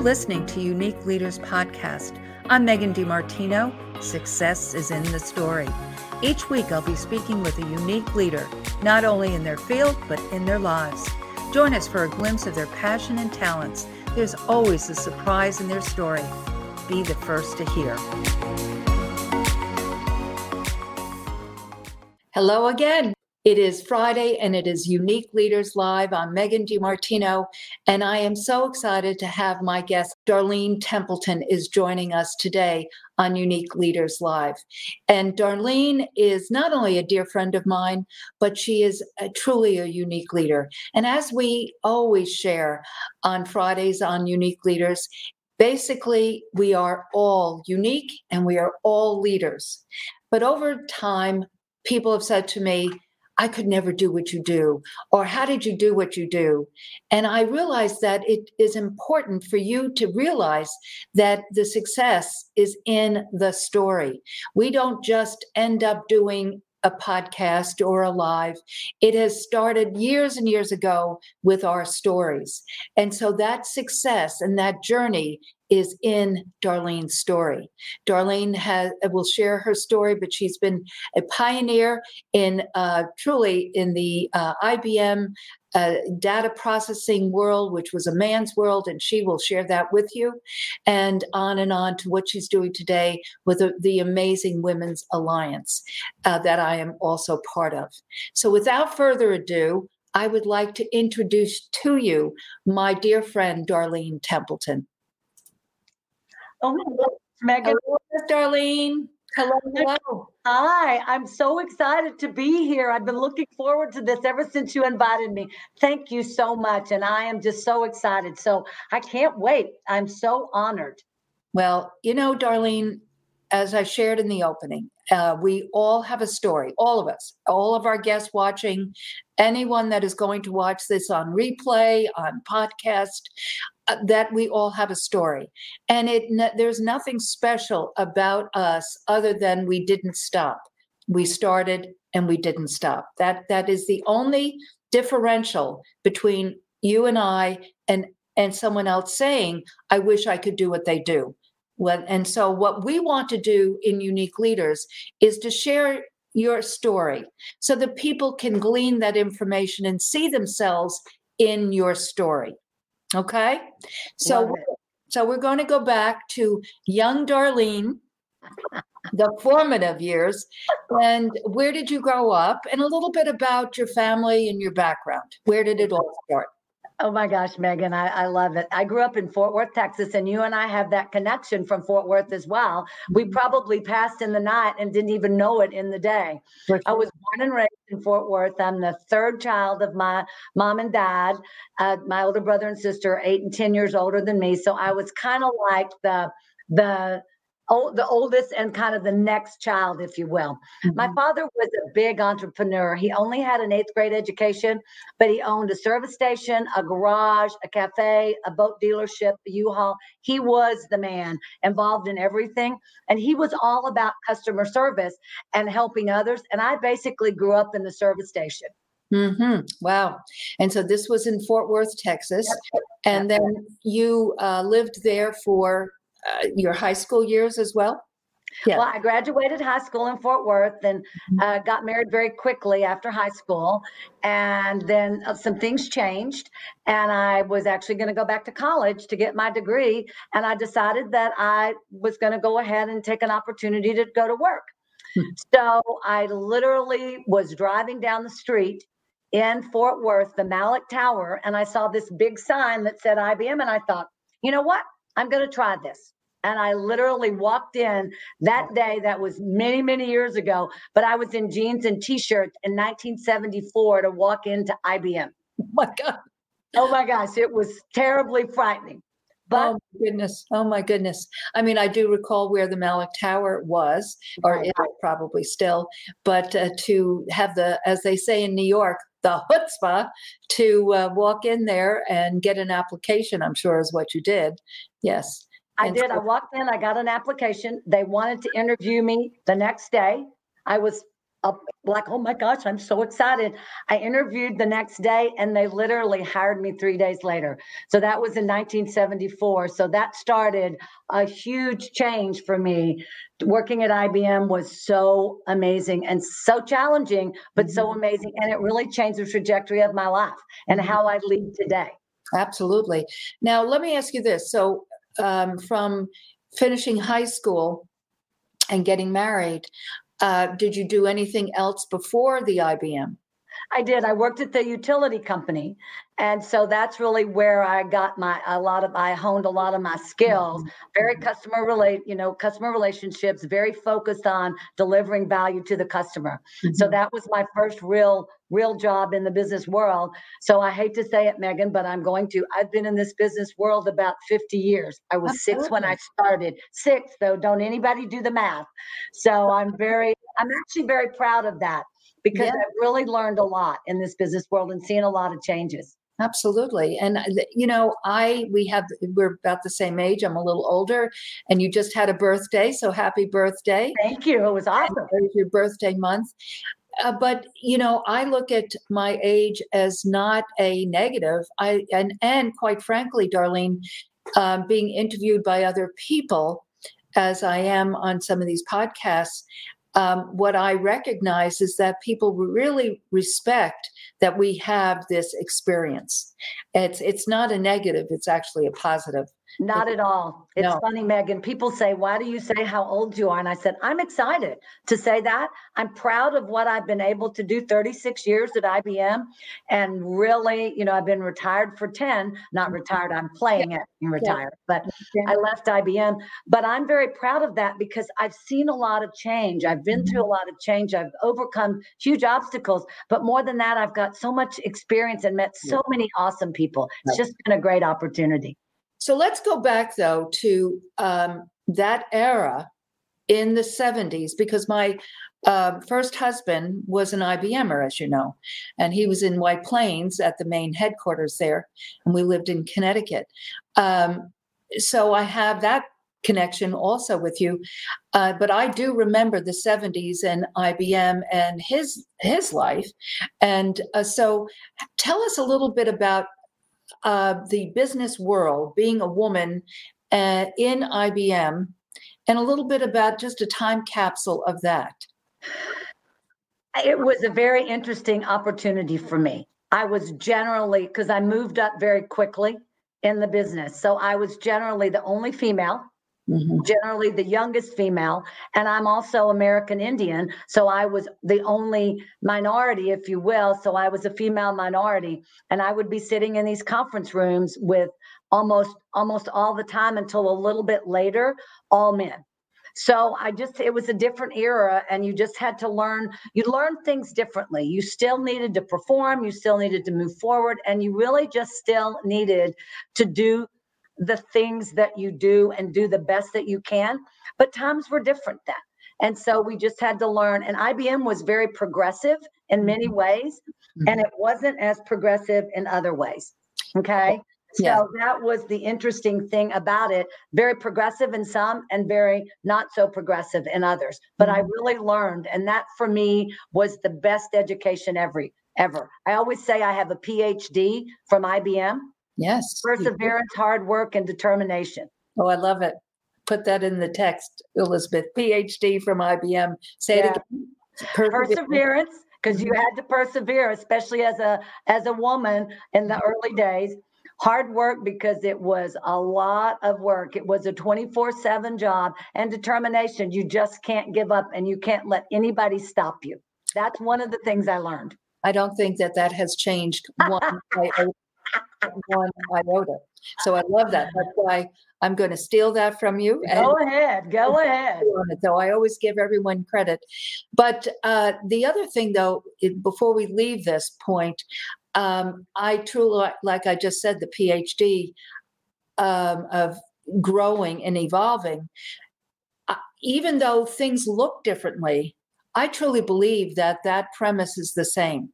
You're listening to Unique Leaders Podcast. I'm Megan DiMartino. Success is in the story. Each week, I'll be speaking with a unique leader, not only in their field, but in their lives. Join us for a glimpse of their passion and talents. There's always a surprise in their story. Be the first to hear. Hello again. It is Friday and it is Unique Leaders Live. I'm Megan DiMartino, and I am so excited to have my guest, Darlene Templeton, is joining us today on Unique Leaders Live. And Darlene is not only a dear friend of mine, but she is a, truly a unique leader. And as we always share on Fridays on Unique Leaders, basically we are all unique and we are all leaders. But over time, people have said to me, I could never do what you do, or how did you do what you do? And I realized that it is important for you to realize that the success is in the story. We don't just end up doing a podcast or a live. It has started years and years ago with our stories. And so that success and that journey is in Darlene's story. Darlene has will share her story, but she's been a pioneer in uh, truly in the uh, IBM uh, data processing world, which was a man's world, and she will share that with you, and on and on to what she's doing today with the, the Amazing Women's Alliance uh, that I am also part of. So, without further ado, I would like to introduce to you my dear friend, Darlene Templeton. Oh, my goodness, Megan. Hello, Darlene. Hello, hello. Hi, I'm so excited to be here. I've been looking forward to this ever since you invited me. Thank you so much. And I am just so excited. So I can't wait. I'm so honored. Well, you know, Darlene, as I shared in the opening, uh, we all have a story, all of us, all of our guests watching, anyone that is going to watch this on replay, on podcast, Uh, that we all have a story. And it there's nothing special about us other than we didn't stop. We started and we didn't stop. That that is the only differential between you and I and and someone else saying, I wish I could do what they do. Well, and so what we want to do in Unique Leaders is to share your story so that people can glean that information and see themselves in your story. Okay. So, so we're going to go back to young Darlene, the formative years. And where did you grow up? And a little bit about your family and your background. Where did it all start? Oh my gosh, Megan, I, I, love it. I grew up in Fort Worth, Texas, and you and I have that connection from Fort Worth as well. We mm-hmm. probably passed in the night and didn't even know it in the day. Sure. I was born and raised in Fort Worth. I'm the third child of my mom and dad. Uh, my older brother and sister, eight and ten years older than me. So I was kind of like the the the oldest and kind of the next child, if you will. Mm-hmm. My father was a big entrepreneur. He only had an eighth grade education, but he owned a service station, a garage, a cafe, a boat dealership, a U-Haul. He was the man involved in everything. And he was all about customer service and helping others. And I basically grew up in the service station. Mm-hmm. Wow. And so this was in Fort Worth, Texas. Yep. And then you uh, lived there for uh, your high school years as well? Yeah. Well, I graduated high school in Fort Worth and mm-hmm. uh, got married very quickly after high school. And then uh, some things changed. And I was actually going to go back to college to get my degree. And I decided that I was going to go ahead and take an opportunity to go to work. Hmm. so I literally was driving down the street in Fort Worth, the Mallick Tower, and I saw this big sign that said IBM. And I thought, you know what? I'm going to try this. And I literally walked in that day. That was many, many years ago. But I was in jeans and t-shirts in 1974 to walk into IBM. Oh my God. Oh my gosh. It was terribly frightening. But oh my goodness. Oh my goodness. I mean, I do recall where the Mallick Tower was, or is probably still, but uh, to have the, as they say in New York, the chutzpah to uh, walk in there and get an application, I'm sure is what you did. Yes. I and did. So- I walked in, I got an application. They wanted to interview me the next day. I was up like, oh my gosh, I'm so excited. I interviewed the next day and they literally hired me three days later. So that was in 1974. So that started a huge change for me. Working at IBM was so amazing and so challenging, but so mm-hmm. amazing. And it really changed the trajectory of my life and mm-hmm. how I lead today. Absolutely. Now, let me ask you this. So, um, from finishing high school and getting married, uh, did you do anything else before the IBM? I did. I worked at the utility company. And so that's really where I got my a lot of I honed a lot of my skills. Very mm-hmm. customer relate, you know, customer relationships, very focused on delivering value to the customer. Mm-hmm. So that was my first real real job in the business world. So I hate to say it, Megan, but I'm going to. I've been in this business world about 50 years. I was Absolutely. six when I started. Six, though, don't anybody do the math. So I'm very, I'm actually very proud of that because yeah. I've really learned a lot in this business world and seen a lot of changes. Absolutely. And uh, you know, I we have we're about the same age. I'm a little older and you just had a birthday, so happy birthday. Thank you. It was awesome. It was your birthday month. Uh, but you know, I look at my age as not a negative. I and and quite frankly, Darlene, um, being interviewed by other people, as I am on some of these podcasts, um, what I recognize is that people really respect that we have this experience. It's it's not a negative; it's actually a positive. Not at all. It's no. funny, Megan. People say, Why do you say how old you are? And I said, I'm excited to say that. I'm proud of what I've been able to do 36 years at IBM. And really, you know, I've been retired for 10, not mm-hmm. retired, I'm playing it and retired, but I left IBM. But I'm very proud of that because I've seen a lot of change. I've been through a mm-hmm. lot of change. I've overcome huge obstacles. But more than that, I've got so much experience and met so many awesome people. It's just been a great opportunity. So let's go back though to um, that era in the 70s because my uh, first husband was an IBMer, as you know, and he was in White Plains at the main headquarters there, and we lived in Connecticut. Um, so I have that connection also with you, uh, but I do remember the '70s and IBM and his his life, and uh, so tell us a little bit about uh, the business world, being a woman uh, in IBM, and a little bit about just a time capsule of that. It was a very interesting opportunity for me. I was generally, because I moved up very quickly in the business. So I was generally the only female mm-hmm. generally the youngest female. And I'm also American Indian. So I was the only minority, if you will. So I was a female minority. And I would be sitting in these conference rooms with almost almost all the time until a little bit later, all men. So I just, it was a different era, and you just had to learn, you learned things differently. You still needed to perform, you still needed to move forward, and you really just still needed to do the things that you do and do the best that you can. But times were different then. And so we just had to learn. And IBM was very progressive in many mm-hmm. ways, and it wasn't as progressive in other ways. Okay. Yeah. So that was the interesting thing about it. Very progressive in some and very not so progressive in others. But mm-hmm. I really learned, and that for me was the best education every Ever. I always say I have a PhD from IBM Yes. Perseverance, hard work, and determination. Oh, I love it. Put that in the text, Elizabeth. PhD from IBM. Say yeah. it again. Perseverance, because you had to persevere, especially as a as a woman in the early days. Hard work because it was a lot of work. It was a 24 7 job and determination. You just can't give up and you can't let anybody stop you. That's one of the things I learned. I don't think that that has changed one one iota. So I love that. That's why I'm going to steal that from you. Go ahead. Go ahead. So I always give everyone credit. But uh, the other thing, though, before we leave this point, um, I truly, like I just said, the PhD um, of growing and evolving, uh, even though things look differently, I truly believe that that premise is the same.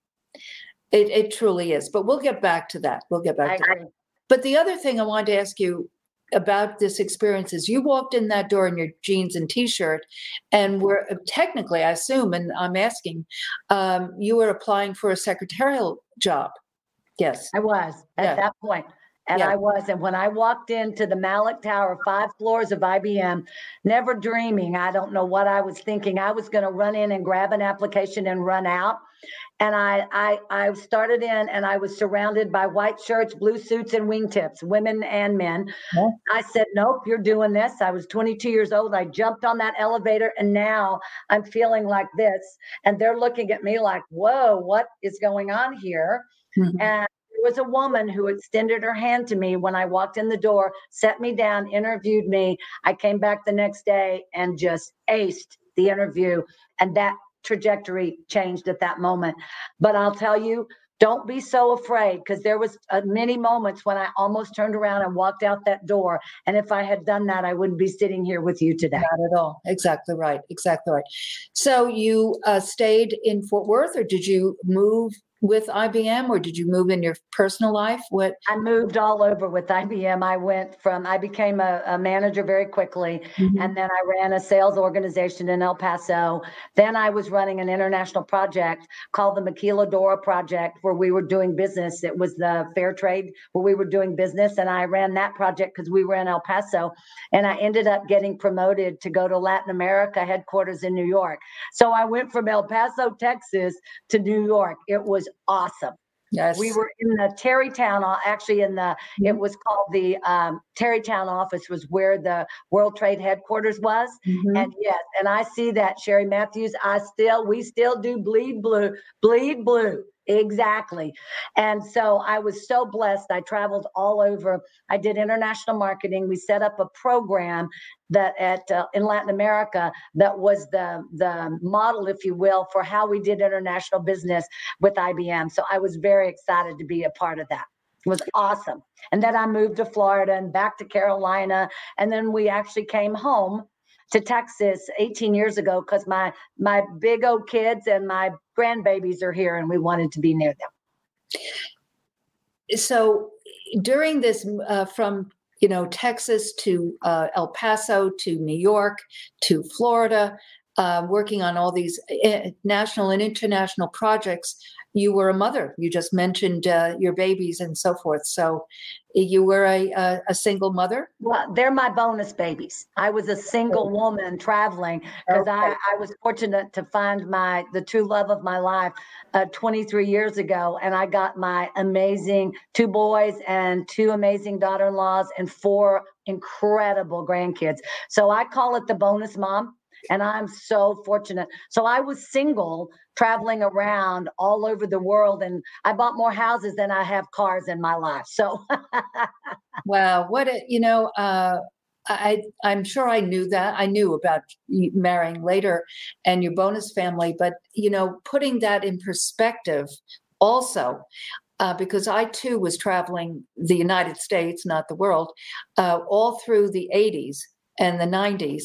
It, it truly is. But we'll get back to that. We'll get back I to agree. that. But the other thing I wanted to ask you about this experience is you walked in that door in your jeans and t-shirt and were technically i assume and i'm asking um, you were applying for a secretarial job yes i was at yeah. that point and yeah. I was. And when I walked into the Mallick Tower, five floors of IBM, never dreaming, I don't know what I was thinking. I was going to run in and grab an application and run out and I, I I started in and I was surrounded by white shirts, blue suits, and wingtips, women and men. Yeah. I said, Nope, you're doing this. I was 22 years old. I jumped on that elevator and now I'm feeling like this. And they're looking at me like, Whoa, what is going on here? Mm-hmm. And there was a woman who extended her hand to me when I walked in the door, set me down, interviewed me. I came back the next day and just aced the interview. And that trajectory changed at that moment. But I'll tell you, don't be so afraid because there was uh, many moments when I almost turned around and walked out that door. And if I had done that, I wouldn't be sitting here with you today. Not at all. Exactly right. Exactly right. So you uh, stayed in Fort Worth, or did you move with IBM or did you move in your personal life? What I moved all over with IBM. I went from I became a, a manager very quickly mm-hmm. and then I ran a sales organization in El Paso. Then I was running an international project called the Maquiladora project where we were doing business. It was the fair trade where we were doing business and I ran that project because we were in El Paso and I ended up getting promoted to go to Latin America headquarters in New York. So I went from El Paso, Texas to New York. It was awesome. Yes. We were in the Tarrytown, uh, actually in the, it mm-hmm. was called the um, Tarrytown office was where the World Trade headquarters was. Mm-hmm. And yes, and I see that Sherry Matthews, I still, we still do bleed blue, bleed blue. Exactly. And so I was so blessed. I traveled all over. I did international marketing. We set up a program that at uh, in Latin America that was the the model if you will for how we did international business with IBM. So I was very excited to be a part of that. It was awesome. And then I moved to Florida and back to Carolina and then we actually came home to Texas 18 years ago because my my big old kids and my grandbabies are here and we wanted to be near them. So during this uh, from you know Texas to uh, El Paso to New York to Florida, uh, working on all these eh, national and international projects, you were a mother. You just mentioned uh, your babies and so forth. So you were a, a, a, single mother? Well, they're my bonus babies. I was a single woman traveling because okay. I, I was fortunate to find my the true love of my life uh, 23 years ago. And I got my amazing two boys and two amazing daughter-in-laws and four incredible grandkids. So I call it the bonus mom and I'm so fortunate. So I was single traveling around all over the world and I bought more houses than I have cars in my life. So Wow, what a you know, uh I I'm sure I knew that. I knew about marrying later and your bonus family, but you know, putting that in perspective also uh, because I too was traveling the United States, not the world, uh, all through the 80s and the 90s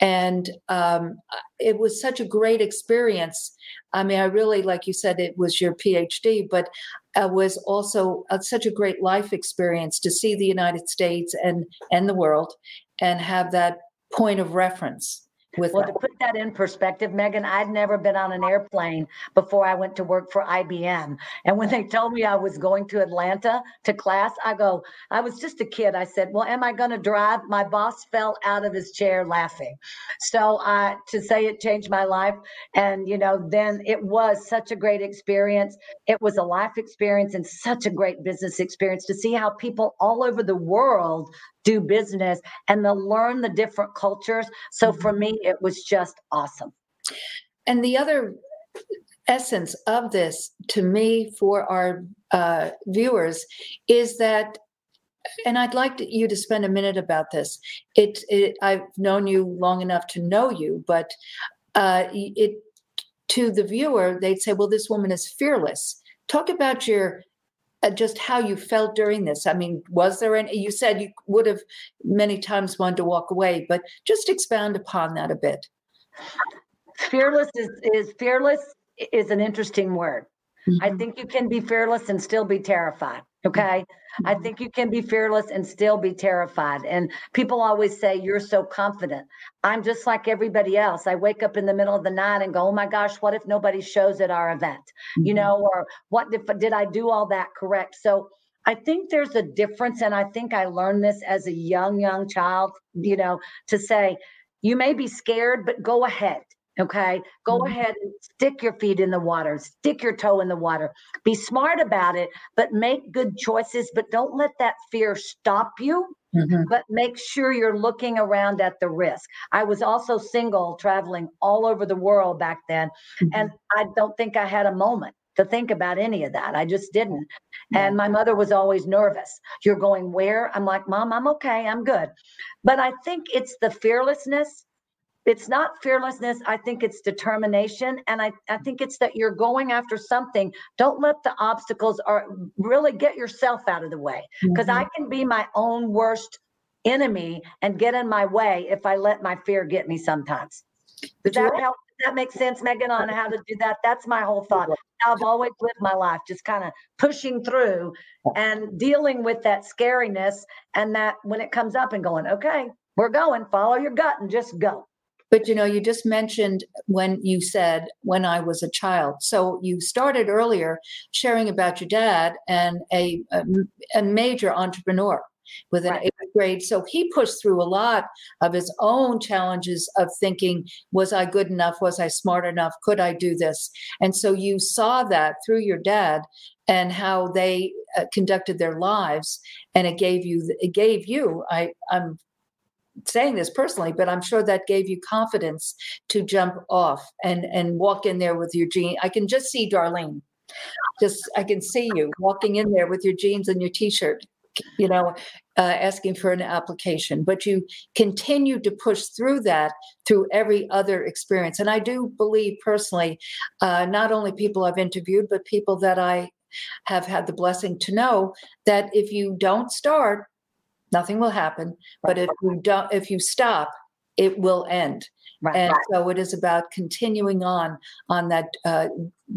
and um, it was such a great experience. I mean i really like you said it was your phd but it was also a, such a great life experience to see the united states and and the world and have that point of reference with well, that. to put that in perspective, Megan, I'd never been on an airplane before I went to work for IBM. And when they told me I was going to Atlanta to class, I go, I was just a kid. I said, Well, am I going to drive? My boss fell out of his chair laughing. So uh, to say it changed my life. And, you know, then it was such a great experience. It was a life experience and such a great business experience to see how people all over the world do business and to learn the different cultures. So for mm-hmm. me, it was just awesome. And the other essence of this to me for our uh, viewers is that and I'd like to, you to spend a minute about this. It, it, I've known you long enough to know you, but uh, it to the viewer they'd say, "Well, this woman is fearless." Talk about your uh, just how you felt during this. I mean, was there any, you said you would have many times wanted to walk away, but just expound upon that a bit. Fearless is, is fearless is an interesting word. Mm-hmm. I think you can be fearless and still be terrified. Okay. I mm-hmm. think you can be fearless and still be terrified. And people always say, You're so confident. I'm just like everybody else. I wake up in the middle of the night and go, Oh my gosh, what if nobody shows at our event? Mm-hmm. You know, or what if did I do all that correct? So I think there's a difference. And I think I learned this as a young, young child, you know, to say, You may be scared, but go ahead Okay. Go mm-hmm. ahead and stick your feet in the water, stick your toe in the water. Be smart about it, but make good choices. But don't let that fear stop you. Mm-hmm. But make sure you're looking around at the risk. I was also single, traveling all over the world back then. Mm-hmm. And I don't think I had a moment to think about any of that. I just didn't. And my mother was always nervous. You're going where? I'm like, Mom, I'm okay. I'm good. But I think it's the fearlessness it's not fearlessness. I think it's determination. And I, I think it's that you're going after something. Don't let the obstacles or really get yourself out of the way. Because mm-hmm. I can be my own worst enemy and get in my way if I let my fear get me sometimes. Does that help? Does that make sense, Megan, on how to do that? That's my whole thought. I've always lived my life just kind of pushing through and dealing with that scariness and that when it comes up and going, okay, we're going, follow your gut and just go. But you know, you just mentioned when you said when I was a child. So you started earlier sharing about your dad and a a, a major entrepreneur with an right. eighth grade. So he pushed through a lot of his own challenges of thinking, was I good enough? Was I smart enough? Could I do this? And so you saw that through your dad and how they uh, conducted their lives and it gave you it gave you i i'm saying this personally, but I'm sure that gave you confidence to jump off and and walk in there with your jeans. I can just see Darlene. Just I can see you walking in there with your jeans and your t-shirt, you know, uh, asking for an application. But you continue to push through that through every other experience. And I do believe personally, uh, not only people I've interviewed, but people that I have had the blessing to know that if you don't start nothing will happen. But if you don't, if you stop, it will end. Right. And so it is about continuing on on that uh,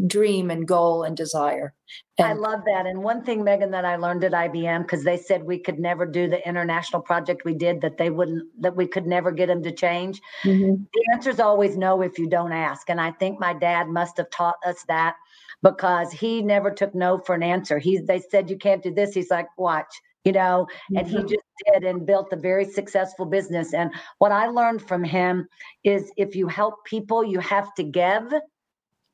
dream and goal and desire. And I love that. And one thing, Megan, that I learned at IBM because they said we could never do the international project we did, that they wouldn't, that we could never get them to change. Mm-hmm. The answer is always no if you don't ask. And I think my dad must have taught us that because he never took no for an answer. He they said you can't do this. He's like, watch you know, and he mm-hmm. just did and built a very successful business. And what I learned from him is if you help people, you have to give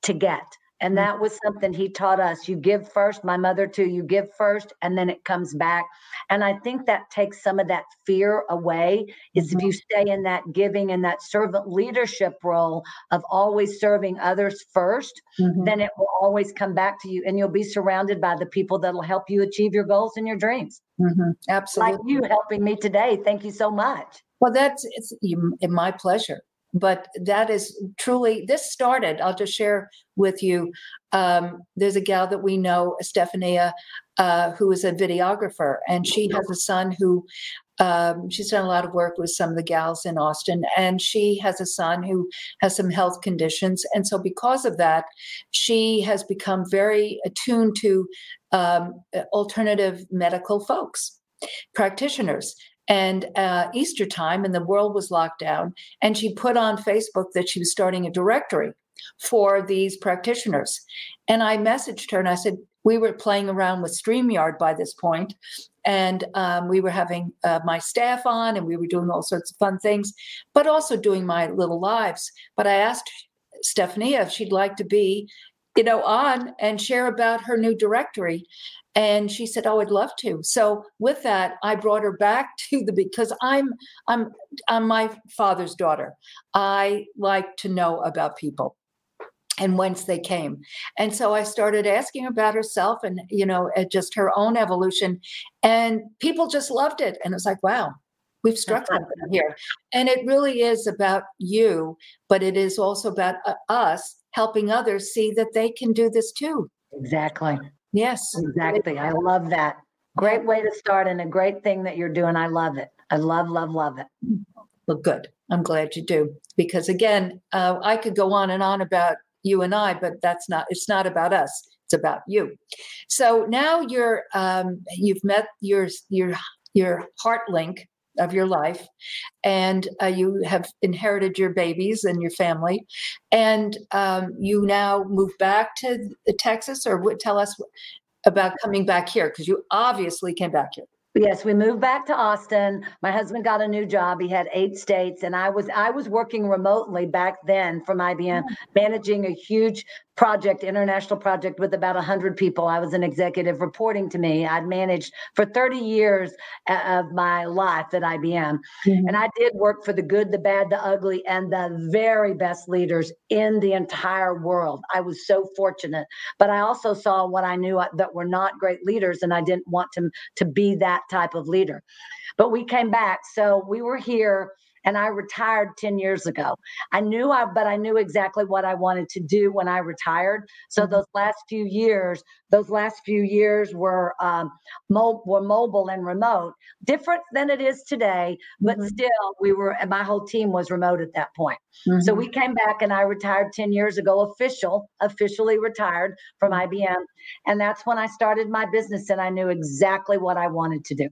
to get. And mm. that was something he taught us. You give first, my mother too, you give first, and then it comes back. And I think that takes some of that fear away. Is mm-hmm. if you stay in that giving and that servant leadership role of always serving others 1st mm-hmm. then it will always come back to you and you'll be surrounded by the people that'll help you achieve your goals and your dreams. Mm-hmm. Absolutely. Like you helping me today. Thank you so much. Well, that's it's my pleasure but that is truly this started i'll just share with you um, there's a gal that we know stephania uh, who is a videographer and she has a son who um, she's done a lot of work with some of the gals in austin and she has a son who has some health conditions and so because of that she has become very attuned to um, alternative medical folks practitioners and uh, Easter time, and the world was locked down. And she put on Facebook that she was starting a directory for these practitioners. And I messaged her and I said, we were playing around with StreamYard by this point, and um, we were having uh, my staff on and we were doing all sorts of fun things, but also doing my little lives. But I asked Stephanie if she'd like to be you know, on and share about her new directory. And she said, "Oh, I'd love to." So with that, I brought her back to the because I'm I'm I'm my father's daughter. I like to know about people and whence they came. And so I started asking about herself and you know just her own evolution, and people just loved it. And it was like, wow, we've struck something here. And it really is about you, but it is also about uh, us helping others see that they can do this too. Exactly. Yes. Exactly. I love that. Great way to start and a great thing that you're doing. I love it. I love, love, love it. Well, good. I'm glad you do. Because again, uh, I could go on and on about you and I, but that's not, it's not about us. It's about you. So now you're um, you've met your your your heart link of your life and uh, you have inherited your babies and your family and um, you now move back to texas or what, tell us about coming back here because you obviously came back here Yes, we moved back to Austin. My husband got a new job. He had eight states, and I was I was working remotely back then from IBM, managing a huge project, international project with about 100 people. I was an executive reporting to me. I'd managed for 30 years of my life at IBM. Mm-hmm. And I did work for the good, the bad, the ugly, and the very best leaders in the entire world. I was so fortunate. But I also saw what I knew that were not great leaders, and I didn't want to, to be that type of leader. But we came back. So we were here and I retired 10 years ago. I knew I, but I knew exactly what I wanted to do when I retired. So mm-hmm. those last few years, those last few years were um, mo- were mobile and remote, different than it is today. But mm-hmm. still, we were. My whole team was remote at that point. Mm-hmm. So we came back, and I retired 10 years ago, official, officially retired from IBM, mm-hmm. and that's when I started my business, and I knew exactly what I wanted to do.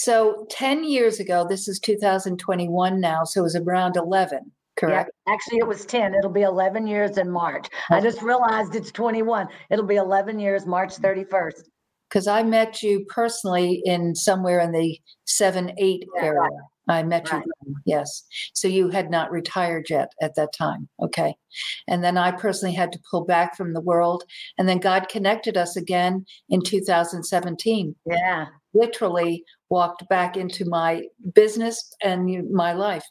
So 10 years ago, this is 2021 now, so it was around 11, correct? Yeah, actually, it was 10. It'll be 11 years in March. I just realized it's 21. It'll be 11 years, March 31st. Because I met you personally in somewhere in the 7 8 yeah, area. Right. I met right. you, yes. So you had not retired yet at that time. Okay. And then I personally had to pull back from the world. And then God connected us again in 2017. Yeah. Literally walked back into my business and my life.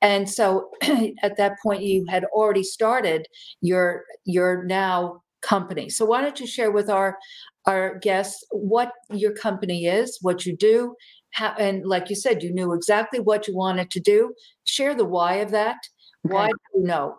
And so at that point you had already started your your now company. So why don't you share with our our guests what your company is what you do how, and like you said you knew exactly what you wanted to do. Share the why of that. Okay. why do you know?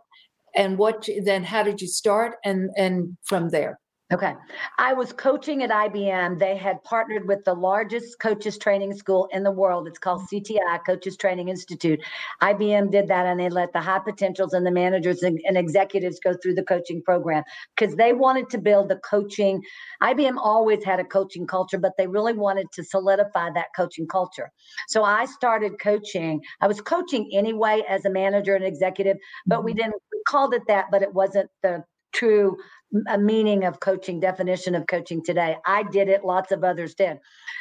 And what then how did you start and and from there Okay. I was coaching at IBM. They had partnered with the largest coaches training school in the world. It's called CTI, Coaches Training Institute. IBM did that and they let the high potentials and the managers and, and executives go through the coaching program because they wanted to build the coaching. IBM always had a coaching culture, but they really wanted to solidify that coaching culture. So I started coaching. I was coaching anyway as a manager and executive, but we mm-hmm. didn't we called it that, but it wasn't the true a meaning of coaching, definition of coaching today. I did it, lots of others did.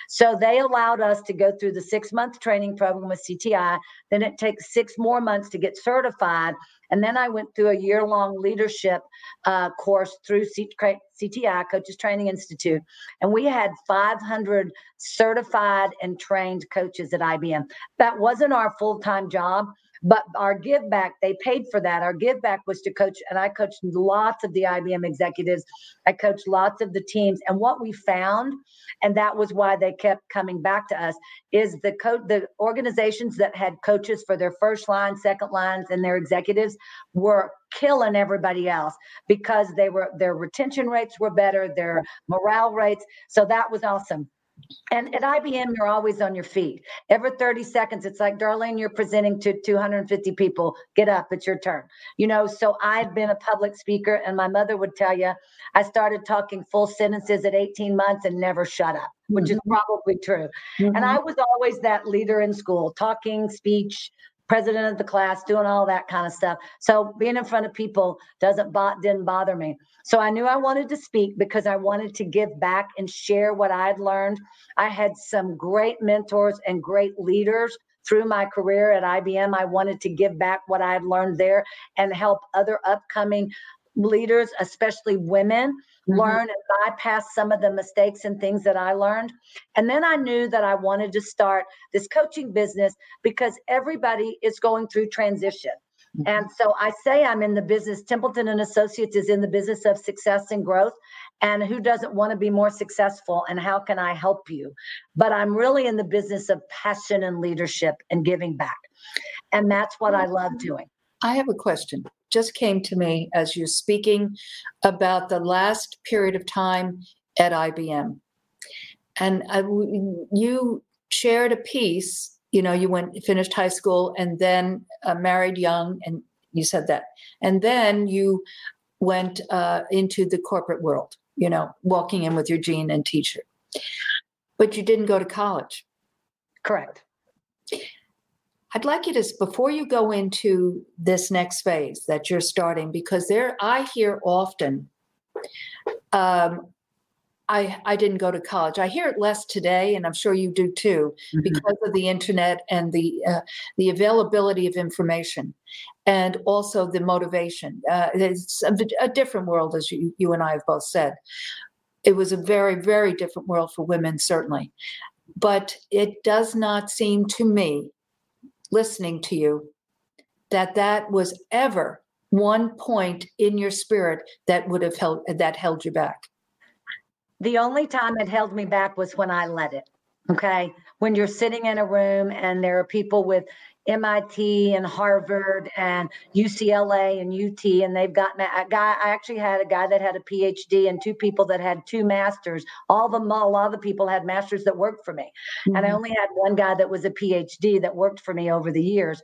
So they allowed us to go through the six month training program with CTI. Then it takes six more months to get certified. And then I went through a year long leadership uh, course through CTI, Coaches Training Institute. And we had 500 certified and trained coaches at IBM. That wasn't our full time job but our give back, they paid for that. Our give back was to coach, and I coached lots of the IBM executives. I coached lots of the teams. And what we found, and that was why they kept coming back to us, is the co- the organizations that had coaches for their first line, second lines, and their executives were killing everybody else because they were their retention rates were better, their morale rates. So that was awesome. And at IBM, you're always on your feet. Every 30 seconds, it's like, Darlene, you're presenting to 250 people. Get up, it's your turn. You know, so I've been a public speaker, and my mother would tell you, I started talking full sentences at 18 months and never shut up, which mm-hmm. is probably true. Mm-hmm. And I was always that leader in school, talking, speech, president of the class, doing all that kind of stuff. So being in front of people doesn't bot didn't bother me. So I knew I wanted to speak because I wanted to give back and share what I'd learned. I had some great mentors and great leaders through my career at IBM. I wanted to give back what I'd learned there and help other upcoming leaders, especially women, mm-hmm. learn and bypass some of the mistakes and things that I learned. And then I knew that I wanted to start this coaching business because everybody is going through transition. Mm-hmm. And so I say I'm in the business, Templeton and Associates is in the business of success and growth. And who doesn't want to be more successful? And how can I help you? But I'm really in the business of passion and leadership and giving back. And that's what I love doing. I have a question. Just came to me as you're speaking about the last period of time at IBM. And I, you shared a piece, you know, you went finished high school and then uh, married young and you said that. And then you went uh, into the corporate world, you know, walking in with your jean and t shirt. But you didn't go to college. Correct. I'd like you to, before you go into this next phase that you're starting, because there, I hear often, um, I, I didn't go to college. I hear it less today, and I'm sure you do too, mm-hmm. because of the internet and the uh, the availability of information, and also the motivation. Uh, it's a, a different world, as you, you and I have both said. It was a very, very different world for women, certainly. But it does not seem to me listening to you that that was ever one point in your spirit that would have held that held you back? The only time it held me back was when i let it okay? When you're sitting in a room and there are people with MIT and Harvard and UCLA and UT, and they've got a guy. I actually had a guy that had a PhD and two people that had two masters. All the a lot of the people had masters that worked for me, mm-hmm. and I mm-hmm. only had one guy that was a PhD that worked for me over the years.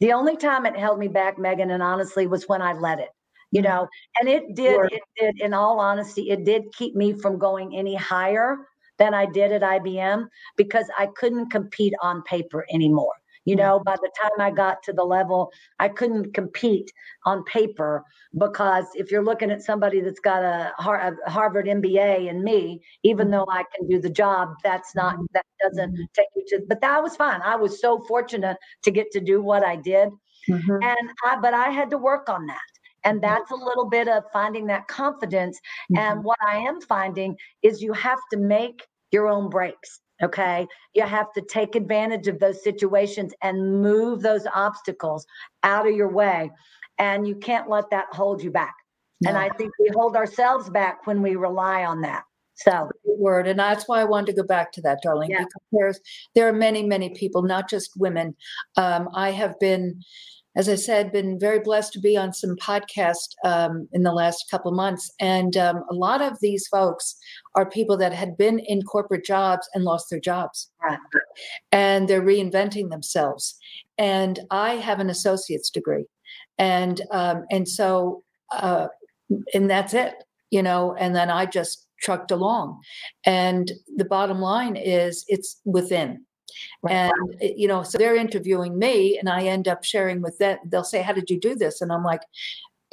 The only time it held me back, Megan, and honestly, was when I let it. You mm-hmm. know, and it did. It did. In all honesty, it did keep me from going any higher than I did at IBM because I couldn't compete on paper anymore. You mm. know, by the time I got to the level, I couldn't compete on paper because if you're looking at somebody that's got a, Harvard MBA and me, even though I can do the job, that's not, mm-hmm. that doesn't mm-hmm. take you to, but that was fine. I was so fortunate to get to do what I did. Mm-hmm. And I, but I had to work on that. And mm-hmm. that's a little bit of finding that confidence. Mm-hmm. And what I am finding is you have to make your own breaks. Okay. You have to take advantage of those situations and move those obstacles out of your way. And you can't let that hold you back. No. And I think we hold ourselves back when we rely on that. So word, and that's why I wanted to go back to that, darling, yeah. because there's there are many, many people, not just women. Um, I have been as I said, been very blessed to be on some podcasts um, in the last couple of months. And um, a lot of these folks are people that had been in corporate jobs and lost their jobs. Right. And they're reinventing themselves. And I have an associate's degree. And um, and so uh, and that's it, you know, and then I just trucked along. And the bottom line is it's within and eh, you know so they're interviewing me and i end up sharing with them. They'll say how did you do this? And i'm like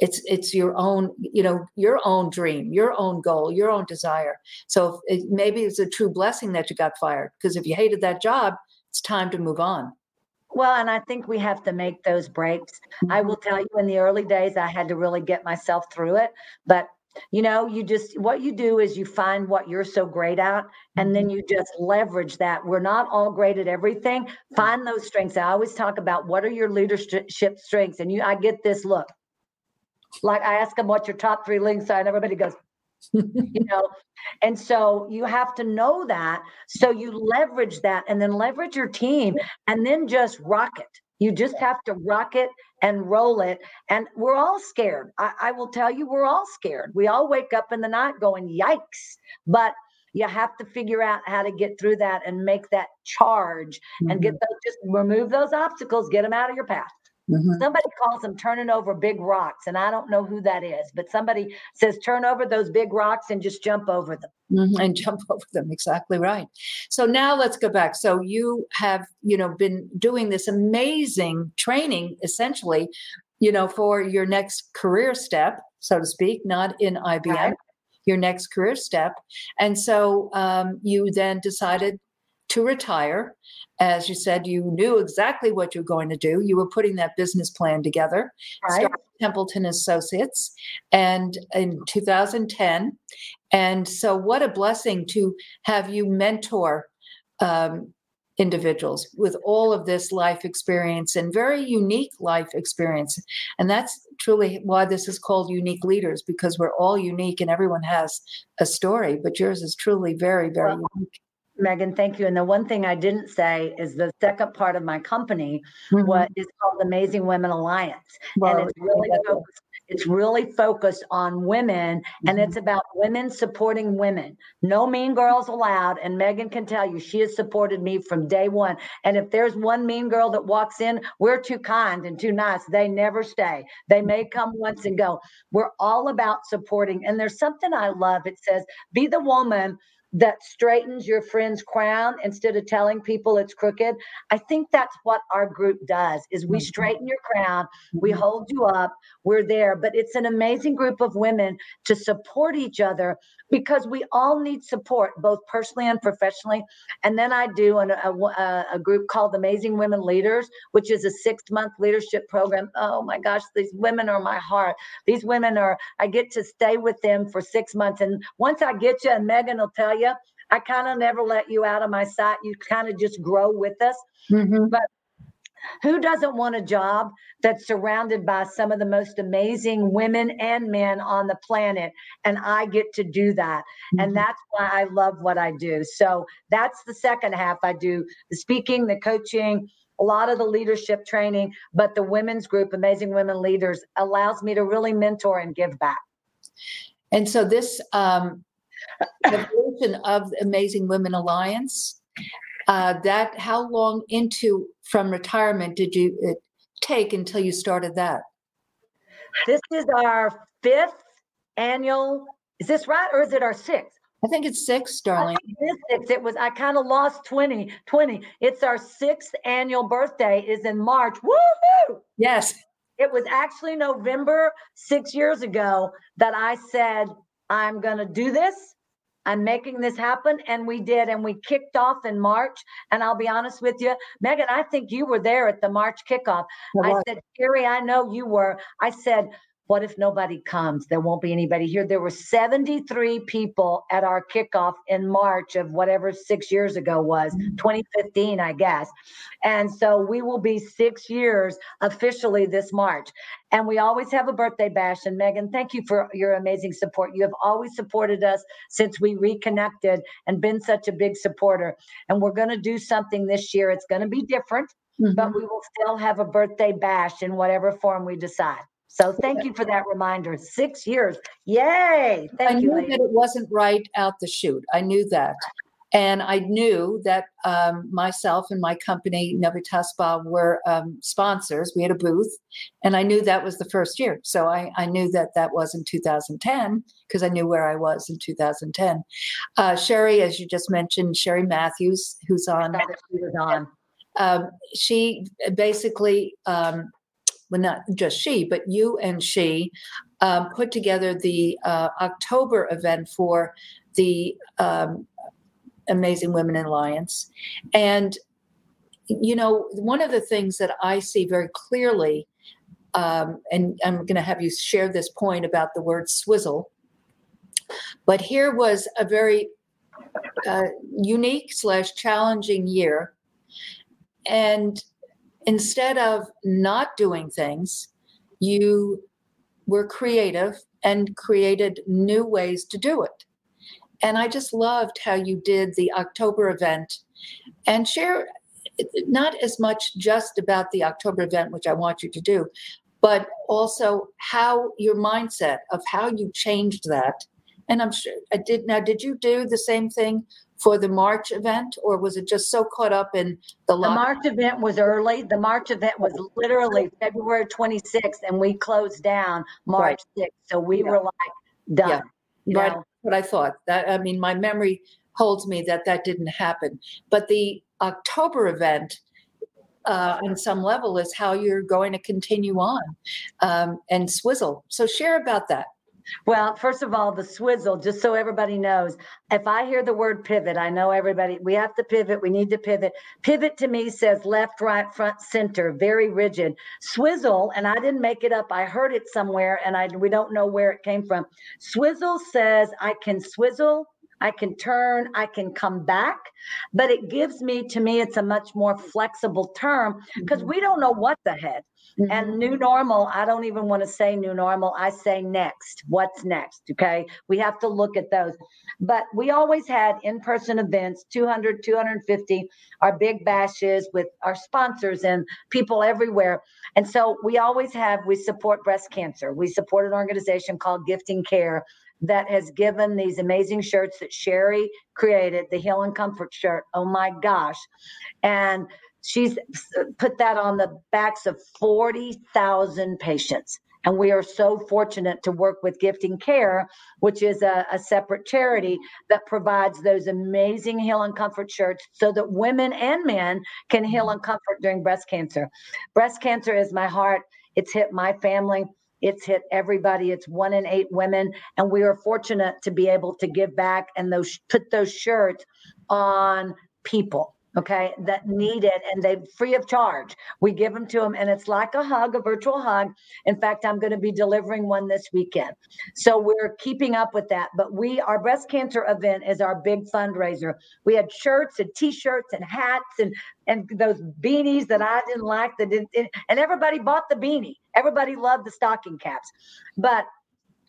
it's it's your own you know your own dream your own goal your own desire. So it, maybe it's a true blessing that you got fired because if you hated that job it's time to move on. Well, and I think we have to make those breaks. I will tell you in the early days, I had to really get myself through it. But you know, you just, what you do is you find what you're so great at, and then mm-hmm. you just leverage that. We're not all great at everything. Find those strengths. I always talk about what are your leadership strengths. And you, I get this look. Like I ask them, what your top three links are, and everybody goes, you know and so you have to know that so you leverage that and then leverage your team and then just rock it you just have to rock it and roll it. And we're all scared. I, I, will tell you, we're all scared. We all wake up in the night going, yikes. But you have to figure out how to get through that and make that charge mm-hmm. and get mm-hmm. those, just remove those obstacles, get them out of your path. Mm-hmm. Somebody calls them turning over big rocks, and I don't know who that is, but somebody says turn over those big rocks and just jump over them. Mm-hmm. And jump over them, exactly right. So now let's go back. So you have, you know, been doing this amazing training, essentially, you know, for your next career step, so to speak, not in IBM. Right. Your next career step. And so um, you then decided to retire as you said, you knew exactly what you were going to do. You were putting that business plan together. Right. Templeton Associates, and in 2010. And so, what a blessing to have you mentor um, individuals with all of this life experience and very unique life experience. And that's truly why this is called Unique Leaders, because we're all unique and everyone has a story, but yours is truly very, very well, unique. Megan, thank you. And the one thing I didn't say is the second part of my company, mm-hmm. what is called Amazing Women Alliance, well, and it's really focused, It's really focused on women and it's about women supporting women. No mean girls allowed. And Megan can tell you, she has supported me from day one. And if there's one mean girl that walks in, we're too kind and too nice. They never stay. They may come once and go. We're all about supporting. And there's something I love. It says, be the woman that straightens your friend's crown instead of telling people it's crooked. I think that's what our group does is we mm-hmm. straighten your crown we mm-hmm. hold you up we're there. But it's an amazing group of women to support each other because we all need support both personally and professionally. And then i do an, a, a group called amazing women leaders which is a six month leadership program. Oh my gosh these women are my heart. These women are i get to stay with them for six months. And once i get you and megan will tell you i kind of never let you out of my sight you kind of just grow with us mm-hmm. but who doesn't want a job that's surrounded by some of the most amazing women and men on the planet? And I get to do that. Mm-hmm. And that's why I love what I do. So that's the second half. I do the speaking, the coaching, a lot of the leadership training, but the women's group, Amazing Women Leaders, allows me to really mentor and give back. And so this um, of Amazing Women Alliance uh, that how long into from retirement did you uh, take until you started that? This is our fifth annual. Is this right, or is it our sixth? I think it's six, darling. It six. It was. I kind of lost 20, 20. It's our sixth annual birthday. Is in March. Woohoo! Yes. It was actually November six years ago that I said I'm going to do this I'm making this happen. And we did. And we kicked off in March. And I'll be honest with you, Megan, I think you were there at the March kickoff. I said, Carrie, I know you were. I said, what if nobody comes? There won't be anybody here. There were 73 people at our kickoff in March of whatever six years ago was, mm-hmm. 2015, I guess. And so we will be six years officially this March. And we always have a birthday bash. And Megan, thank you for your amazing support. You have always supported us since we reconnected and been such a big supporter. And we're going to do something this year. It's going to be different, mm-hmm. but we will still have a birthday bash in whatever form we decide. So thank you for that reminder. Six years. Yay. Thank I you. I knew that it wasn't right out the chute. I knew that. And I knew that um, myself and my company, Novitas Spa, were um, sponsors. We had a booth, and I knew that was the first year. So I, I knew that that was in 2010 because I knew where I was in 2010. Uh, Sherry, as you just mentioned, Sherry Matthews, who's on. She was on. Um, she basically um, well, not just she, but you and she um, put together the uh, October event for the um, Amazing Women Alliance. And, you know, one of the things that I see very clearly, um, and I'm going to have you share this point about the word swizzle, but here was a very uh, unique slash challenging year. And instead of not doing things, you were creative and created new ways to do it. And I just loved how you did the October event and share not as much just about the October event, which I want you to do, but also how your mindset of how you changed that. And I'm sure I did. Now, did you do the same thing for the March event, or was it just so caught up in the? The March event was early. The March event was literally February 26th, and we closed down March right. 6th. So we yeah. were like done. Yeah. You right. Know? What I thought that I mean, my memory holds me that that didn't happen. But the October event, uh, on some level, is how you're going to continue on um, and swizzle. So share about that. Well, first of all, the swizzle, just so everybody knows, if I hear the word pivot, I know everybody, we have to pivot, we need to pivot. Pivot to me says left, right, front, center, very rigid. Swizzle, and I didn't make it up, I heard it somewhere and I we don't know where it came from. Swizzle says I can swizzle I can turn, I can come back, but it gives me, to me, it's a much more flexible term because mm-hmm. we don't know what's ahead. Mm-hmm. And new normal, I don't even want to say new normal. I say next. What's next? Okay. We have to look at those. But we always had in person events 200, 250, our big bashes with our sponsors and people everywhere. And so we always have, we support breast cancer. We support an organization called Gifting Care that has given these amazing shirts that Sherry created, the Heal and Comfort shirt. Oh my gosh. And she's put that on the backs of 40,000 patients. And we are so fortunate to work with Gifting Care, which is a, a, separate charity that provides those amazing heal and comfort shirts so that women and men can heal and comfort during breast cancer. Breast cancer is my heart. It's hit my family. It's hit everybody. It's one in eight women. And we are fortunate to be able to give back and those put those shirts on people okay, that need it and they free of charge. We give them to them and it's like a hug, a virtual hug. In fact, I'm going to be delivering one this weekend. So we're keeping up with that. But we, our breast cancer event is our big fundraiser. We had shirts and t-shirts and hats and and those beanies that I didn't like that didn't and everybody bought the beanie. Everybody loved the stocking caps. But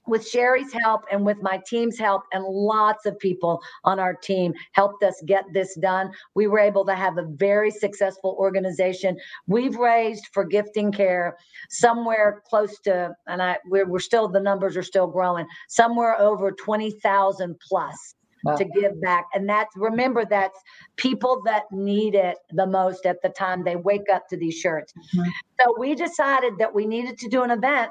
with Sherry's help and with my team's help, and lots of people on our team helped us get this done. We were able to have a very successful organization. We've raised for gifting care somewhere close to, and I we're, we're still the numbers are still growing, somewhere over twenty thousand plus. Wow. to give back. And that's remember that's people that need it the most at the time they wake up to these shirts. Mm-hmm. So we decided that we needed to do an event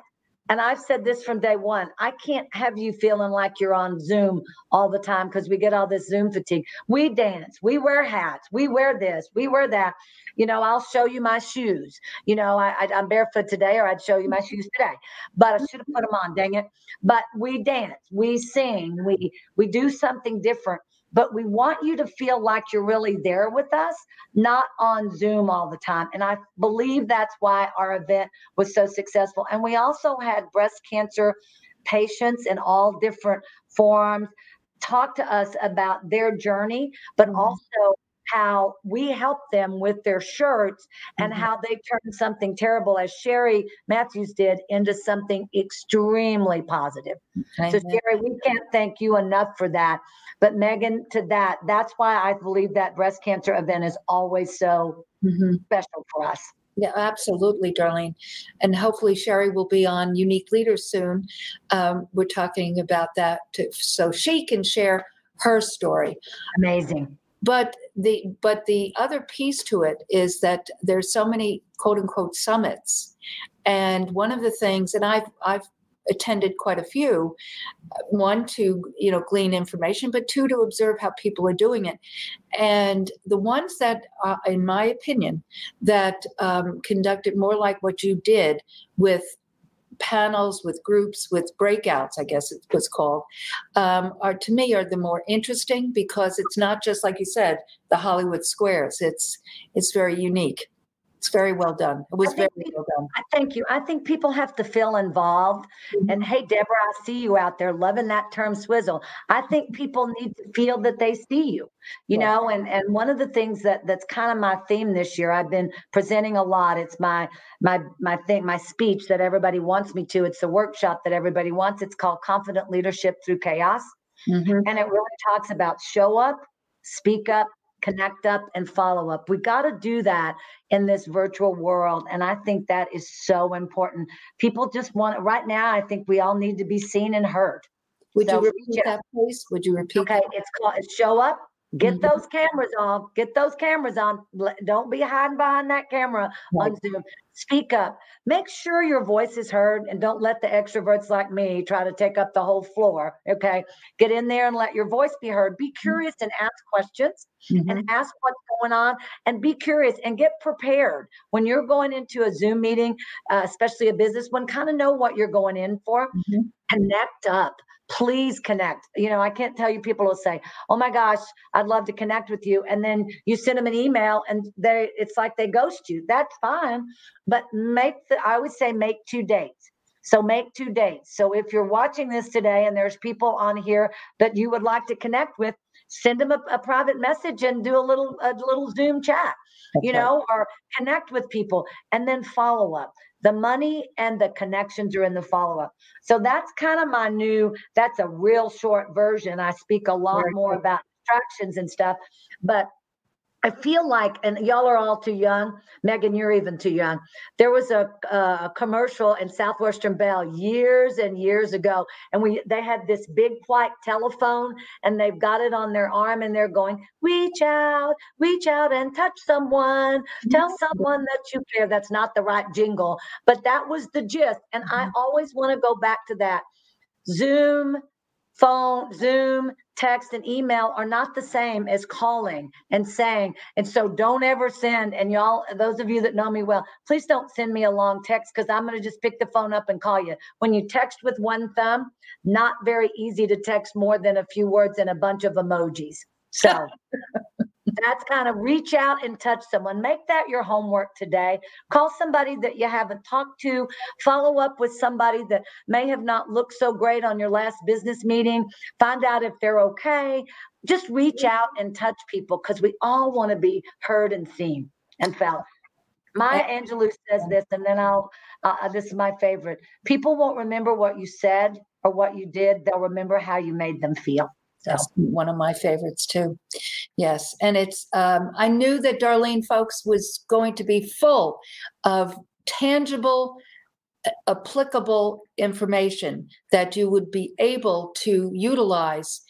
and I've said this from day one I can't have you feeling like you're on Zoom all the time because we get all this Zoom fatigue. We dance, we wear hats, we wear this, we wear that. You know, I'll show you my shoes. You know, I, I, am barefoot today, or I'd show you my mm-hmm. shoes today, but I should have put them on, dang it. But we dance, we sing, we we do something different but we want you to feel like you're really there with us, not on Zoom all the time. And I believe that's why our event was so successful. And we also had breast cancer patients in all different forms talk to us about their journey, but mm-hmm. also how we help them with their shirts and mm-hmm. how they turn something terrible, as Sherry Matthews did, into something extremely positive. So, Sherry, we can't thank you enough for that. But Megan, to that, that's why I believe that breast cancer event is always so mm-hmm. special for us. Yeah, absolutely, Darlene. And hopefully, Sherry will be on Unique Leaders soon. Um, we're talking about that to, so she can share her story. Amazing. But the but the other piece to it is that there's so many quote unquote summits, and one of the things, and I've I've attended quite a few one to you know glean information but two to observe how people are doing it. And the ones that uh, in my opinion that um, conducted more like what you did with panels with groups with breakouts i guess it was called um, are to me are the more interesting because it's not just like you said the hollywood squares. It's it's very unique it's very well done. It was very people, well done. I thank you. I think people have to feel involved. Mm-hmm. And hey, Deborah, I see you out there loving that term swizzle. I think people need to feel that they see you, you yeah. know, and and one of the things that that's kind of my theme this year, I've been presenting a lot. It's my my my thing, my speech that everybody wants me to. It's a workshop that everybody wants. It's called Confident Leadership Through Chaos. Mm-hmm. And it really talks about show up, speak up, connect up and follow up. We got to do that in this virtual world. And I think that is so important. People just want, right now, I think we all need to be seen and heard. Would so, you repeat that, please? Would you repeat? Okay, it's called Show Up, Get mm-hmm. those cameras on. Get those cameras on. Don't be hiding behind that camera right. on Zoom. Speak up. Make sure your voice is heard and don't let the extroverts like me try to take up the whole floor. Okay. Get in there and let your voice be heard. Be mm-hmm. curious and ask questions mm-hmm. and ask what's going on and be curious and get prepared. When you're going into a Zoom meeting, uh, especially a business one, kind of know what you're going in for. Mm-hmm. Connect up please connect. You know, I can't tell you people will say, "Oh my gosh, I'd love to connect with you," and then you send them an email and they it's like they ghost you. That's fine, but make the I would say make two dates. So make two dates. So if you're watching this today and there's people on here that you would like to connect with, send them a, a private message and do a little a little Zoom chat, you know, or connect with people and then follow up. The money and the connections are in the follow up. So that's kind of my new, that's a real short version. I speak a lot more about distractions and stuff, but I feel like, and y'all are all too young. Megan, you're even too young. There was a, a, commercial in Southwestern Bell years and years ago, and we they had this big white telephone, and they've got it on their arm, and they're going, "Reach out, reach out, and touch someone. Tell mm-hmm. someone that you care." That's not the right jingle, but that was the gist, and I mm-hmm. always want to go back to that. Zoom, phone, Zoom, text, and email are not the same as calling and saying. And so don't ever send, and y'all, those of you that know me well, please don't send me a long text because I'm going to just pick the phone up and call you. When you text with one thumb, not very easy to text more than a few words and a bunch of emojis. So that's kind of reach out and touch someone. Make that your homework today. Call somebody that you haven't talked to. Follow up with somebody that may have not looked so great on your last business meeting. Find out if they're okay. Just reach out and touch people because we all want to be heard and seen and felt. Maya Angelou says this, and then I'll, uh, uh, this is my favorite. People won't remember what you said or what you did, they'll remember how you made them feel. That's one of my favorites too. Yes, and it's um, I knew that Darlene Folks was going to be full of tangible, applicable information that you would be able to utilize.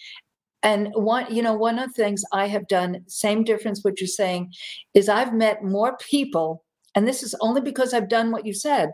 And one, you know, one of the things I have done, same difference what you're saying, is I've met more people, and this is only because I've done what you said.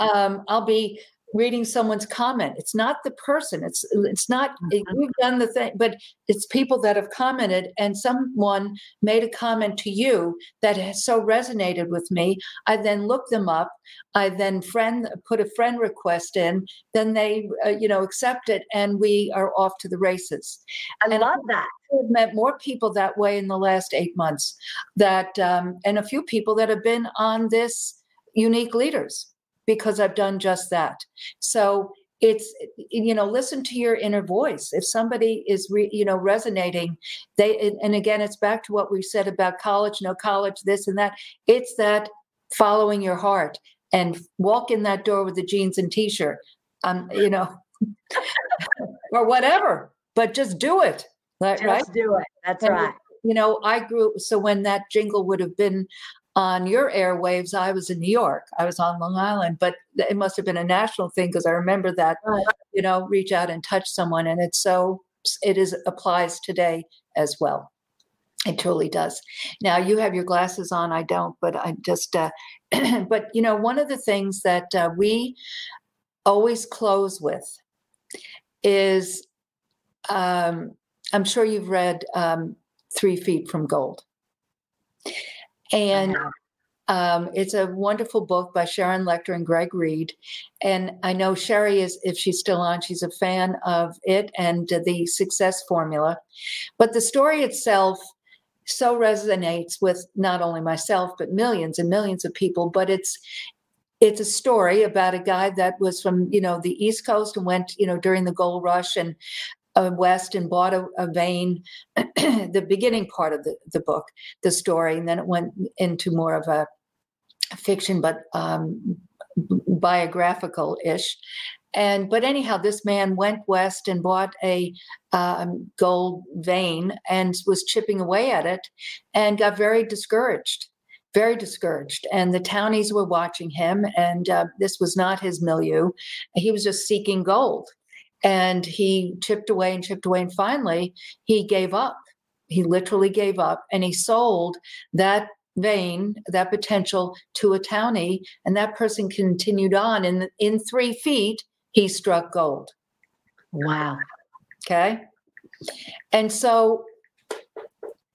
Mm-hmm. Um, I'll be reading someone's comment. It's not the person. It's it's not mm-hmm. you've done the thing, but it's people that have commented, and someone made a comment to you that has so resonated with me. I then look them up. I then friend put a friend request in. Then they uh, you know accept it, and we are off to the races. I and love that. I've met more people that way in the last eight months. That um, and a few people that have been on this unique leaders because I've done just that. So it's you know listen to your inner voice. If somebody is re, you know resonating they and again it's back to what we said about college no college this and that. It's that following your heart and walk in that door with the jeans and t-shirt um you know or whatever but just do it right just do it. That's and, right. you know i grew so when that jingle would have been on your airwaves, I was in New York. I was on Long Island, but it must have been a national thing because I remember that, you know, reach out and touch someone. And it's so, it is applies today as well. It truly does. Now you have your glasses on. I don't, but I just, uh, but you know, one of the things that uh, we always close with is, um, I'm sure you've read um, Three Feet from Gold. And um, it's a wonderful book by Sharon Lechter and Greg Reid. And I know Sherry is, if she's still on, she's a fan of it and the success formula. But the story itself so resonates with not only myself, but millions and millions of people. But it's it's a story about a guy that was from you know the east coast and went you know during the gold rush and uh, west and bought a, a vein the beginning part of the, the book the story and then it went into more of a fiction but um, biographical ish and but anyhow this man went west and bought a um, gold vein and was chipping away at it and got very discouraged very discouraged. And the townies were watching him and uh, this was not his milieu. He was just seeking gold and he chipped away and chipped away. And finally, he gave up. He literally gave up and he sold that vein, that potential to a townie. And that person continued on. And in three feet, he struck gold. Wow. Okay. And so,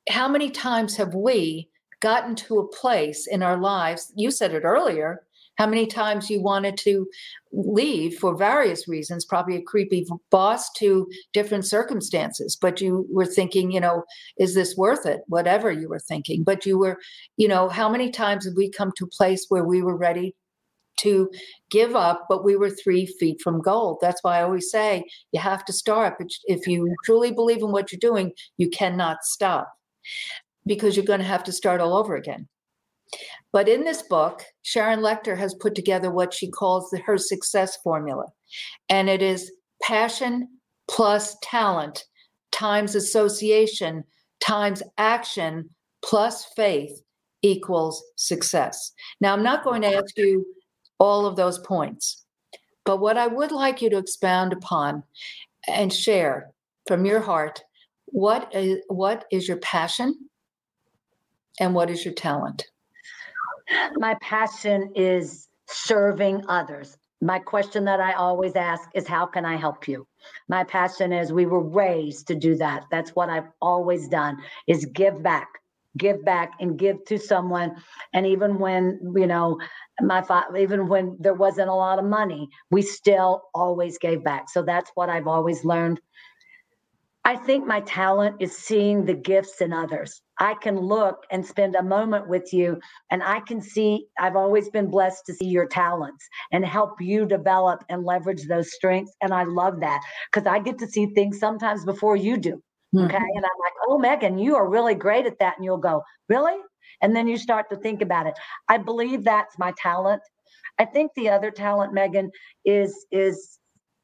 how many times have we gotten to a place in our lives? You said it earlier how many times you wanted to leave for various reasons, probably a creepy boss to different circumstances, but you were thinking, you know, is this worth it? Whatever you were thinking. But you were, you know, how many times have we come to a place where we were ready to give up, but we were three feet from gold. That's why I always say you have to start. But if you truly believe in what you're doing, you cannot stop because you're going to have to start all over again. But in this book, Sharon Lechter has put together what she calls the, her success formula. And it is passion plus talent times association times action plus faith equals success. Now, I'm not going to ask you all of those points, but what I would like you to expound upon and share from your heart what is, what is your passion and what is your talent? My passion is serving others. My question that I always ask is, How can I help you? My passion is we were raised to do that. That's what I've always done is give back, give back and give to someone. And even when, you know, my father, even when there wasn't a lot of money, we still always gave back. So that's what I've always learned. I think my talent is seeing the gifts in others. I can look and spend a moment with you, and I can see, I've always been blessed to see your talents and help you develop and leverage those strengths. And I love that because I get to see things sometimes before you do. Okay. Mm-hmm. And I'm like, oh, Megan, you are really great at that. And you'll go, really? And then you start to think about it. I believe that's my talent. I think the other talent, Megan, is is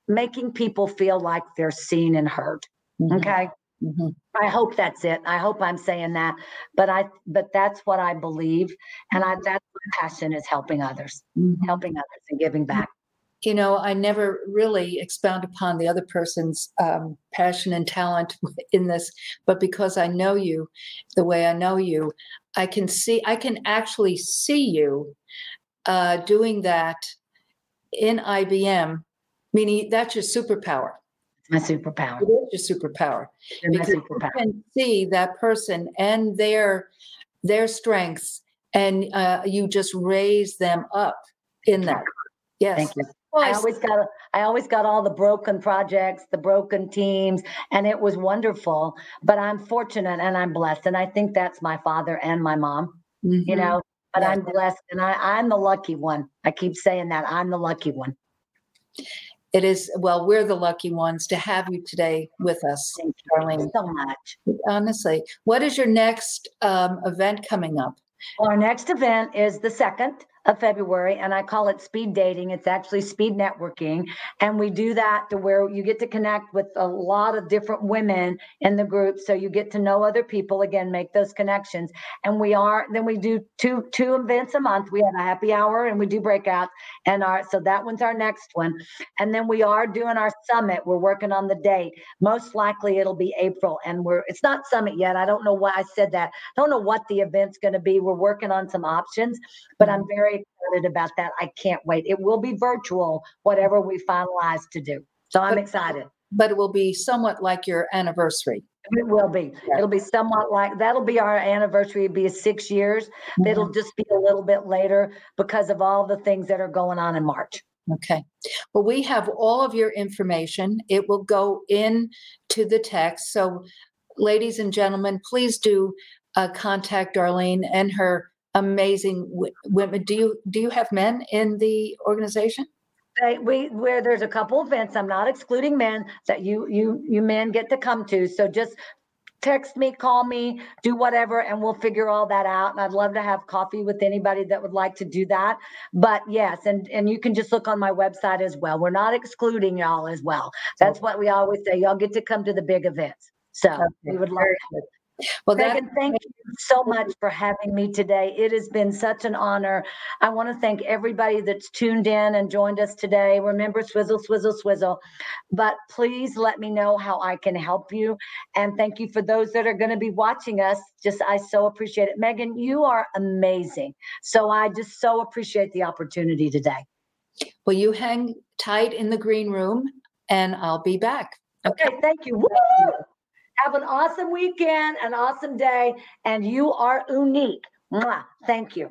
making people feel like they're seen and heard. Mm-hmm. Okay. Mm-hmm. I hope that's it. I hope I'm saying that, but I, but that's what I believe, and I that's my passion is helping others, mm-hmm. helping others, and giving back. You know, I never really expound upon the other person's um, passion and talent in this, but because I know you, the way I know you, I can see, I can actually see you uh, doing that in IBM, meaning that's your superpower my superpower. It is your superpower. because superpower. you can see that person and their their strengths, and uh, you just raise them up in that. Yes. Thank you. I always got I always got all the broken projects, the broken teams, and it was wonderful. But I'm fortunate and I'm blessed, and I think that's my father and my mom. Mm-hmm. You know, but yeah. I'm blessed, and I, I'm the lucky one. I keep saying that I'm the lucky one it is well we're the lucky ones to have you today with us Thank you. Darlene. so much. Honestly what is your next um, event coming up? Well, our next event is the second of February, and I call it speed dating. It's actually speed networking. And we do that to where you get to connect with a lot of different women in the group. So you get to know other people, again, make those connections. And we are, then we do two two events a month. We have a happy hour and we do breakouts. And our so that one's our next one. And then we are doing our summit. We're working on the date. Most likely it'll be April. And we're it's not summit yet. I don't know why I said that. I don't know what the event's going to be. We're working on some options, but I'm mm-hmm. very excited about that. I can't wait. It will be virtual, whatever we finalize to do. So I'm but, excited. But it will be somewhat like your anniversary. It will be. Yeah. It'll be somewhat like that'll be our anniversary. It'll be six years. Mm-hmm. It'll just be a little bit later because of all the things that are going on in March. Okay. Well, we have all of your information. It will go in to the text. So, ladies and gentlemen, please do uh, contact Darlene and her amazing women. Do you do you have men in the organization? we where there's a couple events. I'm not excluding men that you you you men get to come to. So just text me, call me, do whatever, and we'll figure all that out. And I'd love to have coffee with anybody that would like to do that. But yes, and and you can just look on my website as well. We're not excluding y'all as well. That's what we always say. Y'all get to come to the big events. So okay. we would love to. Well, Megan, thank you so much for having me today. It has been such an honor. I want to thank everybody that's tuned in and joined us today. Remember, swizzle, swizzle, swizzle. But please let me know how I can help you. And thank you for those that are going to be watching us. Just, I so appreciate it. Megan, you are amazing. So I just so appreciate the opportunity today. Well, you hang tight in the green room and I'll be back. Okay, okay thank you. Woo! Have an awesome weekend, an awesome day, and you are unique. Mwah. Thank you.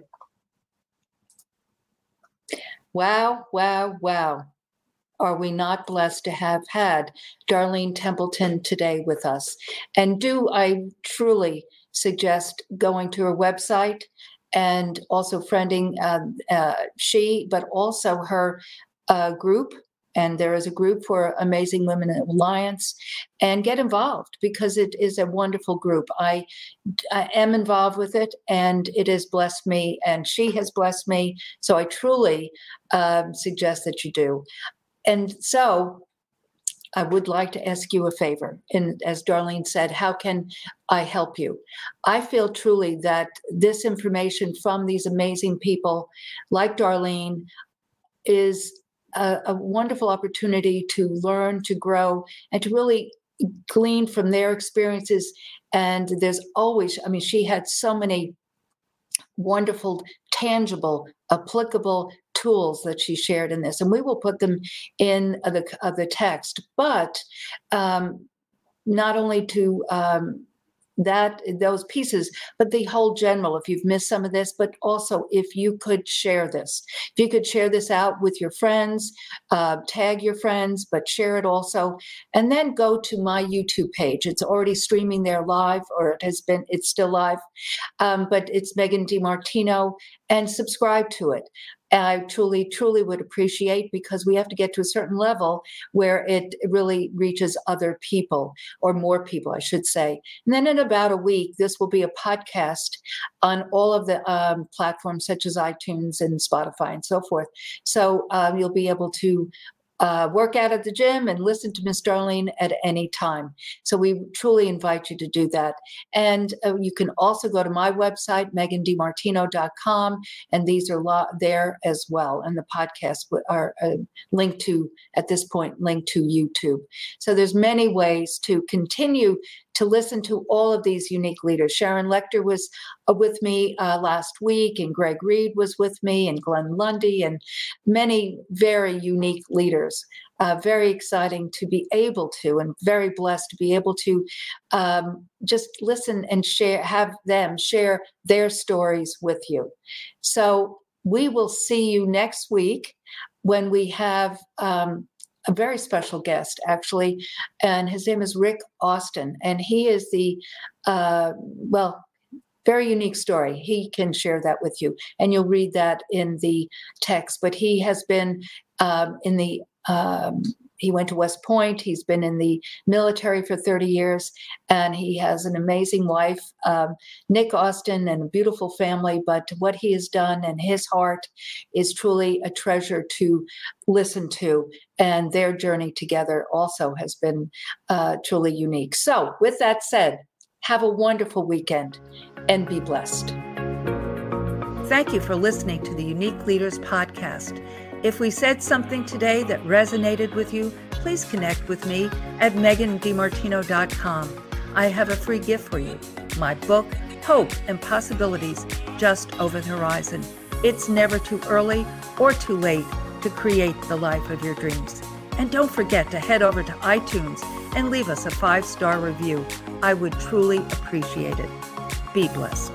Wow, wow, wow. Are we not blessed to have had Darlene Templeton today with us? And do I truly suggest going to her website and also friending uh, uh, she, but also her uh, group. And there is a group for Amazing Women Alliance, and get involved because it is a wonderful group. I, I am involved with it, and it has blessed me, and she has blessed me. So I truly um, suggest that you do. And so I would like to ask you a favor. And as Darlene said, how can I help you? I feel truly that this information from these amazing people like Darlene is a, a wonderful opportunity to learn, to grow, and to really glean from their experiences. And there's always, I mean, she had so many wonderful, tangible, applicable tools that she shared in this, and we will put them in the uh, the text. But um, not only to um, that those pieces but the whole general if you've missed some of this but also if you could share this. If you could share this out with your friends uh, tag your friends but share it also. And then go to my youtube page. It's already streaming there live or it has been it's still live. Um, but it's megan dimartino and subscribe to it I truly, truly would appreciate because we have to get to a certain level where it really reaches other people or more people, I should say. And then in about a week, this will be a podcast on all of the um, platforms such as iTunes and Spotify and so forth. So um, you'll be able to uh, work out at the gym and listen to Miss Darlene at any time. So we truly invite you to do that. And uh, you can also go to my website, megandimartino.com, and these are lo- there as well. And the podcasts are uh, linked to, at this point, linked to YouTube. So there's many ways to continue to listen to all of these unique leaders. Sharon Lechter was uh, with me uh, last week, and Greg Reid was with me, and Glenn Lundy, and many very unique leaders. Uh, very exciting to be able to, and very blessed to be able to um, just listen and share, have them share their stories with you. So we will see you next week when we have um, a very special guest, actually, and his name is Rick Austin, and he is the uh, well. Very unique story. He can share that with you, and you'll read that in the text. But he has been um, in the um, he went to West Point. He's been in the military for 30 years, and he has an amazing wife, um, Nick Austin, and a beautiful family. But what he has done and his heart is truly a treasure to listen to. And their journey together also has been uh, truly unique. So, with that said, have a wonderful weekend and be blessed. Thank you for listening to the Unique Leaders Podcast. If we said something today that resonated with you, please connect with me at megandimartino.com. I have a free gift for you my book, Hope and Possibilities Just Over the Horizon. It's never too early or too late to create the life of your dreams. And don't forget to head over to iTunes and leave us a five star review. I would truly appreciate it. Be blessed.